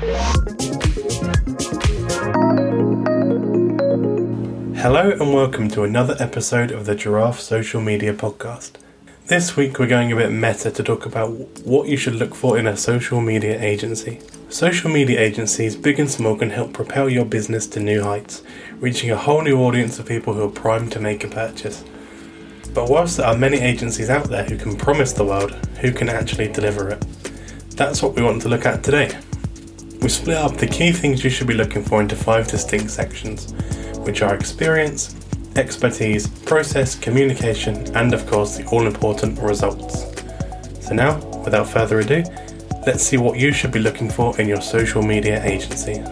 Hello and welcome to another episode of the Giraffe Social Media Podcast. This week we're going a bit meta to talk about what you should look for in a social media agency. Social media agencies, big and small, can help propel your business to new heights, reaching a whole new audience of people who are primed to make a purchase. But whilst there are many agencies out there who can promise the world, who can actually deliver it? That's what we want to look at today. We split up the key things you should be looking for into five distinct sections which are experience, expertise, process, communication, and of course the all important results. So, now, without further ado, let's see what you should be looking for in your social media agency.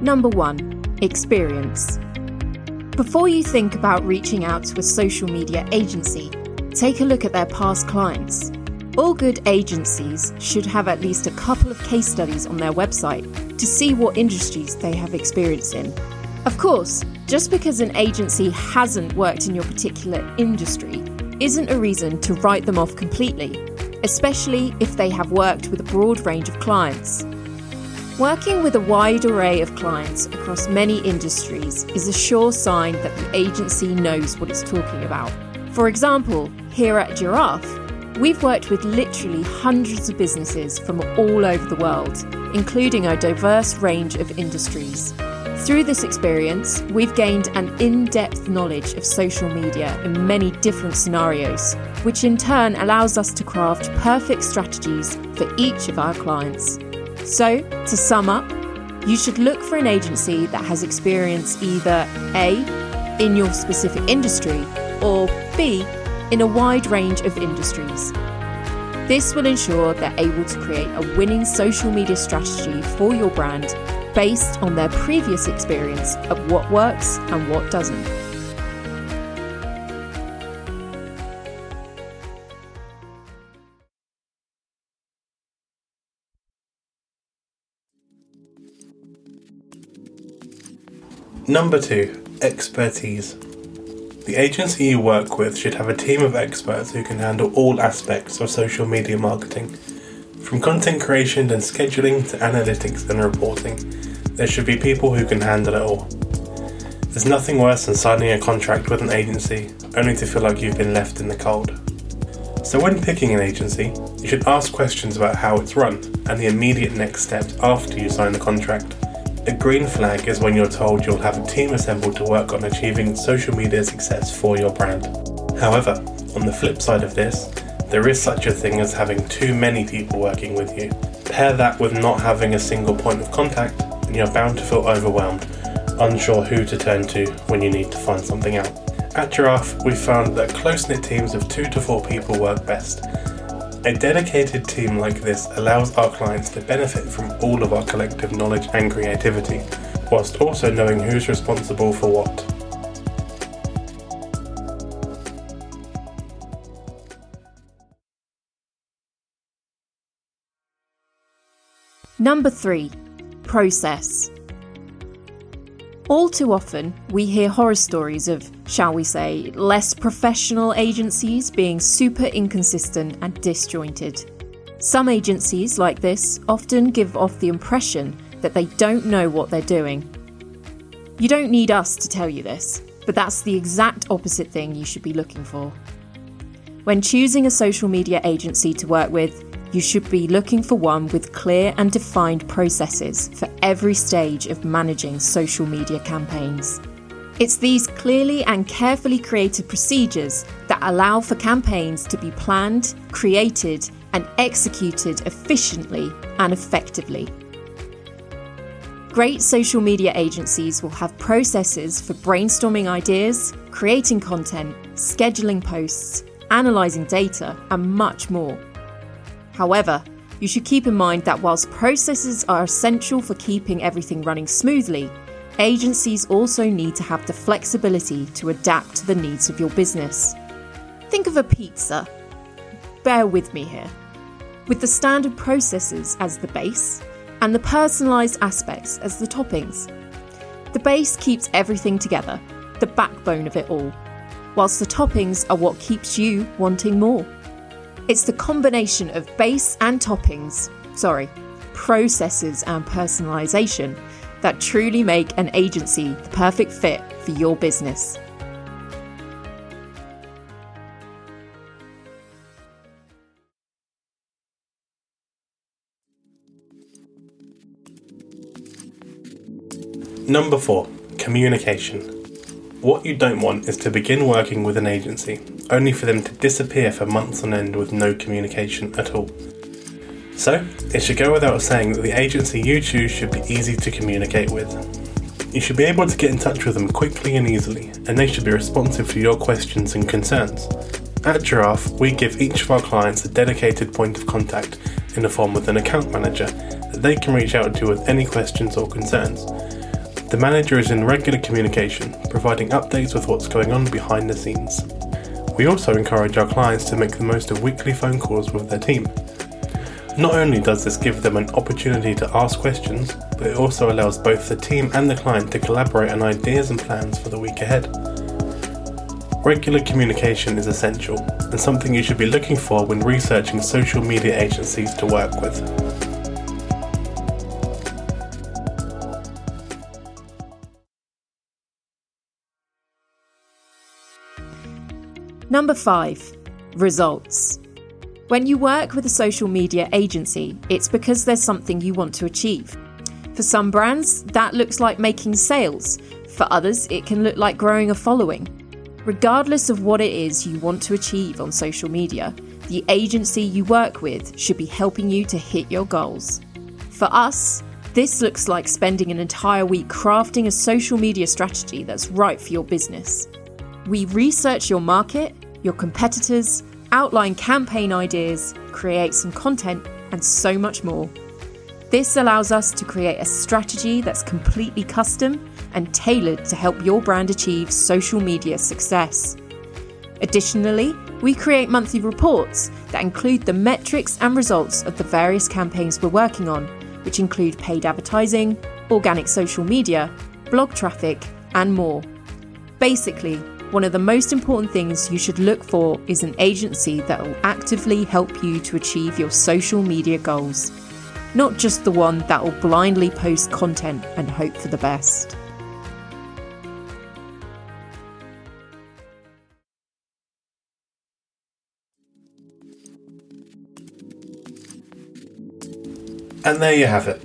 Number one, Experience. Before you think about reaching out to a social media agency, take a look at their past clients. All good agencies should have at least a couple of case studies on their website to see what industries they have experience in. Of course, just because an agency hasn't worked in your particular industry isn't a reason to write them off completely, especially if they have worked with a broad range of clients. Working with a wide array of clients across many industries is a sure sign that the agency knows what it's talking about. For example, here at Giraffe, we've worked with literally hundreds of businesses from all over the world, including a diverse range of industries. Through this experience, we've gained an in depth knowledge of social media in many different scenarios, which in turn allows us to craft perfect strategies for each of our clients. So, to sum up, you should look for an agency that has experience either A, in your specific industry, or B, in a wide range of industries. This will ensure they're able to create a winning social media strategy for your brand based on their previous experience of what works and what doesn't. Number two, expertise. The agency you work with should have a team of experts who can handle all aspects of social media marketing. From content creation and scheduling to analytics and reporting, there should be people who can handle it all. There's nothing worse than signing a contract with an agency only to feel like you've been left in the cold. So, when picking an agency, you should ask questions about how it's run and the immediate next steps after you sign the contract. A green flag is when you're told you'll have a team assembled to work on achieving social media success for your brand. However, on the flip side of this, there is such a thing as having too many people working with you. Pair that with not having a single point of contact, and you're bound to feel overwhelmed, unsure who to turn to when you need to find something out. At Giraffe, we found that close knit teams of two to four people work best, a dedicated team like this allows our clients to benefit from all of our collective knowledge and creativity, whilst also knowing who's responsible for what. Number three, process. All too often, we hear horror stories of, shall we say, less professional agencies being super inconsistent and disjointed. Some agencies, like this, often give off the impression that they don't know what they're doing. You don't need us to tell you this, but that's the exact opposite thing you should be looking for. When choosing a social media agency to work with, you should be looking for one with clear and defined processes for every stage of managing social media campaigns. It's these clearly and carefully created procedures that allow for campaigns to be planned, created, and executed efficiently and effectively. Great social media agencies will have processes for brainstorming ideas, creating content, scheduling posts, analysing data, and much more. However, you should keep in mind that whilst processes are essential for keeping everything running smoothly, agencies also need to have the flexibility to adapt to the needs of your business. Think of a pizza. Bear with me here. With the standard processes as the base, and the personalised aspects as the toppings. The base keeps everything together, the backbone of it all, whilst the toppings are what keeps you wanting more. It's the combination of base and toppings, sorry, processes and personalisation that truly make an agency the perfect fit for your business. Number four, communication. What you don't want is to begin working with an agency, only for them to disappear for months on end with no communication at all. So, it should go without saying that the agency you choose should be easy to communicate with. You should be able to get in touch with them quickly and easily, and they should be responsive to your questions and concerns. At Giraffe, we give each of our clients a dedicated point of contact in the form of an account manager that they can reach out to with any questions or concerns. The manager is in regular communication, providing updates with what's going on behind the scenes. We also encourage our clients to make the most of weekly phone calls with their team. Not only does this give them an opportunity to ask questions, but it also allows both the team and the client to collaborate on ideas and plans for the week ahead. Regular communication is essential and something you should be looking for when researching social media agencies to work with. Number 5 Results. When you work with a social media agency, it's because there's something you want to achieve. For some brands, that looks like making sales. For others, it can look like growing a following. Regardless of what it is you want to achieve on social media, the agency you work with should be helping you to hit your goals. For us, this looks like spending an entire week crafting a social media strategy that's right for your business. We research your market, your competitors, outline campaign ideas, create some content, and so much more. This allows us to create a strategy that's completely custom and tailored to help your brand achieve social media success. Additionally, we create monthly reports that include the metrics and results of the various campaigns we're working on, which include paid advertising, organic social media, blog traffic, and more. Basically, one of the most important things you should look for is an agency that will actively help you to achieve your social media goals, not just the one that will blindly post content and hope for the best. And there you have it.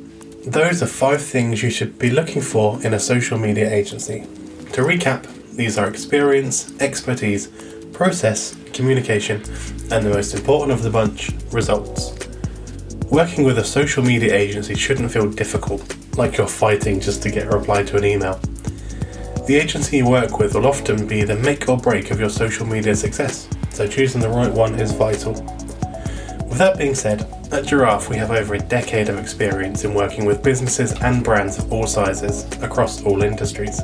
Those are five things you should be looking for in a social media agency. To recap, these are experience, expertise, process, communication, and the most important of the bunch, results. Working with a social media agency shouldn't feel difficult, like you're fighting just to get a reply to an email. The agency you work with will often be the make or break of your social media success, so choosing the right one is vital. With that being said, at Giraffe we have over a decade of experience in working with businesses and brands of all sizes across all industries.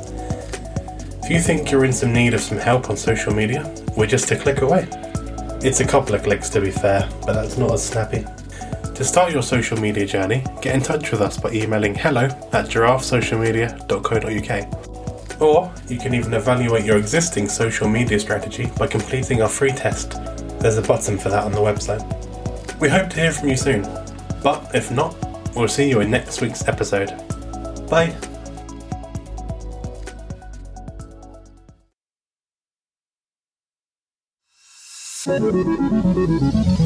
You think you're in some need of some help on social media, we're just a click away. It's a couple of clicks to be fair, but that's not as snappy. To start your social media journey, get in touch with us by emailing hello at giraffesocialmedia.co.uk. Or you can even evaluate your existing social media strategy by completing our free test. There's a button for that on the website. We hope to hear from you soon, but if not, we'll see you in next week's episode. Bye! なるほど。